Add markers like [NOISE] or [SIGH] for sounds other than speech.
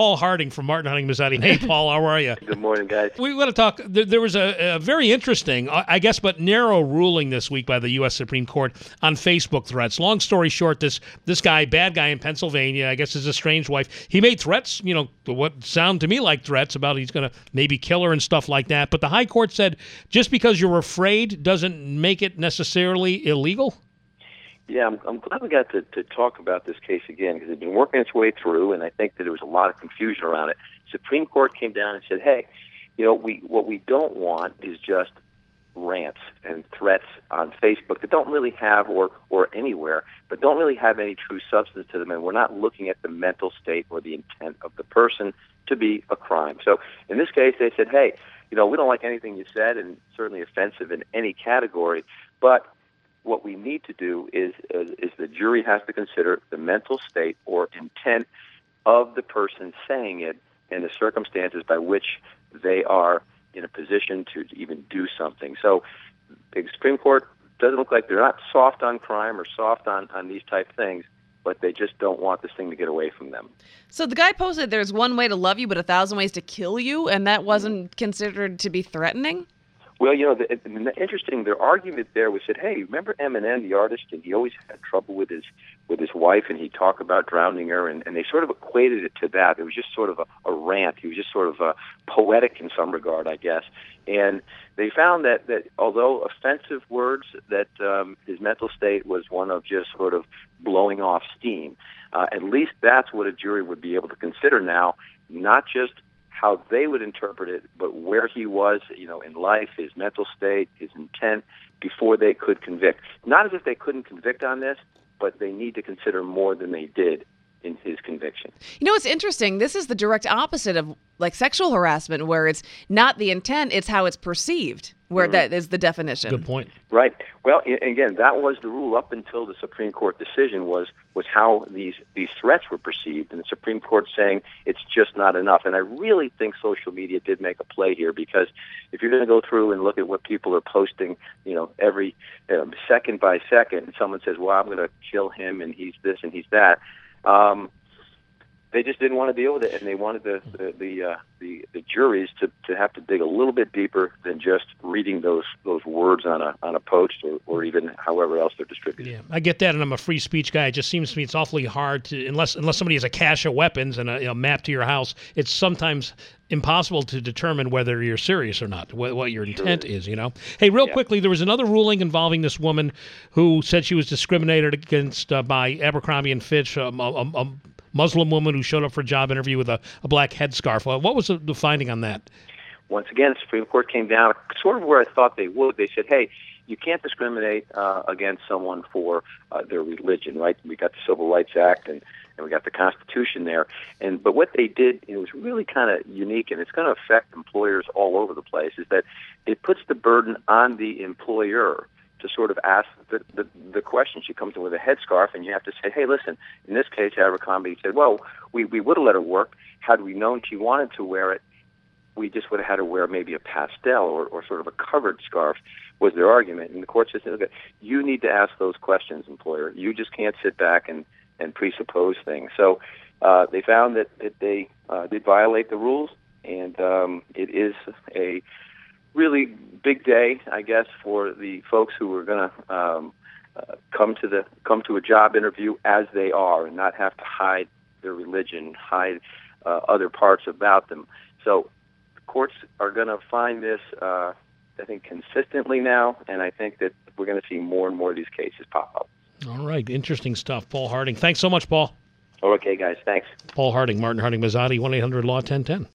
Paul Harding from Martin Harding Mazzotti. Hey, [LAUGHS] Paul, how are you? Good morning, guys. We want to talk. There, there was a, a, very interesting, I guess, but narrow ruling this week by the U.S. Supreme Court on Facebook threats. Long story short, this this guy, bad guy in Pennsylvania, I guess, is a strange wife. He made threats, you know, what sound to me like threats about he's going to maybe kill her and stuff like that. But the High Court said just because you're afraid doesn't make it necessarily illegal. Yeah, I'm, I'm glad we got to, to talk about this case again because it's been working its way through, and I think that there was a lot of confusion around it. Supreme Court came down and said, "Hey, you know, we what we don't want is just rants and threats on Facebook that don't really have or or anywhere, but don't really have any true substance to them, and we're not looking at the mental state or the intent of the person to be a crime." So in this case, they said, "Hey." You know, we don't like anything you said, and certainly offensive in any category. But what we need to do is, is, is the jury has to consider the mental state or intent of the person saying it and the circumstances by which they are in a position to even do something. So the Supreme Court doesn't look like they're not soft on crime or soft on, on these type things, but they just don't want this thing to get away from them. So the guy posted there's one way to love you, but a thousand ways to kill you, and that mm-hmm. wasn't considered to be threatening? Well, you know, the, the interesting. Their argument there was that, hey, remember Eminem, the artist, and he always had trouble with his with his wife, and he'd talk about drowning her, and, and they sort of equated it to that. It was just sort of a, a rant. He was just sort of uh, poetic in some regard, I guess. And they found that that although offensive words, that um, his mental state was one of just sort of blowing off steam. Uh, at least that's what a jury would be able to consider now, not just how they would interpret it, but where he was, you know, in life, his mental state, his intent before they could convict. Not as if they couldn't convict on this, but they need to consider more than they did in his conviction. You know, it's interesting. This is the direct opposite of like sexual harassment, where it's not the intent, it's how it's perceived, where mm-hmm. that is the definition. Good point. Right. Well, again, that was the rule up until the Supreme Court decision was was how these these threats were perceived, and the Supreme Court saying it's just not enough. And I really think social media did make a play here because if you're going to go through and look at what people are posting, you know, every um, second by second, and someone says, "Well, I'm going to kill him, and he's this and he's that." Um, they just didn't want to deal with it, and they wanted the the the, uh, the the juries to to have to dig a little bit deeper than just reading those those words on a on a post or, or even however else they're distributed. Yeah, I get that, and I'm a free speech guy. It just seems to me it's awfully hard to unless unless somebody has a cache of weapons and a you know, map to your house. It's sometimes impossible to determine whether you're serious or not, what, what your intent sure. is, you know. Hey, real yeah. quickly, there was another ruling involving this woman who said she was discriminated against uh, by Abercrombie and Fitch, um, a, a, Muslim woman who showed up for a job interview with a, a black headscarf. What was the finding on that? Once again, the Supreme Court came down sort of where I thought they would. They said, hey, you can't discriminate uh, against someone for uh, their religion, right? We got the Civil Rights Act and, and we got the Constitution there. And but what they did, it was really kind of unique, and it's going to affect employers all over the place. Is that it puts the burden on the employer to sort of ask the, the, the question. She comes in with a headscarf, and you have to say, hey, listen, in this case, Abercrombie said, well, we, we would have let her work. Had we known she wanted to wear it, we just would have had her wear maybe a pastel or, or sort of a covered scarf, was their argument. And the court says, okay, you need to ask those questions, employer. You just can't sit back and, and presuppose things. So uh, they found that, that they uh, did violate the rules, and um, it is a really big day, I guess, for the folks who are going to um, uh, come to the come to a job interview as they are, and not have to hide their religion, hide uh, other parts about them. So, courts are going to find this, uh, I think, consistently now, and I think that we're going to see more and more of these cases pop up. All right, interesting stuff, Paul Harding. Thanks so much, Paul. Okay, guys, thanks. Paul Harding, Martin Harding Mazzotti, 1 800 Law 1010.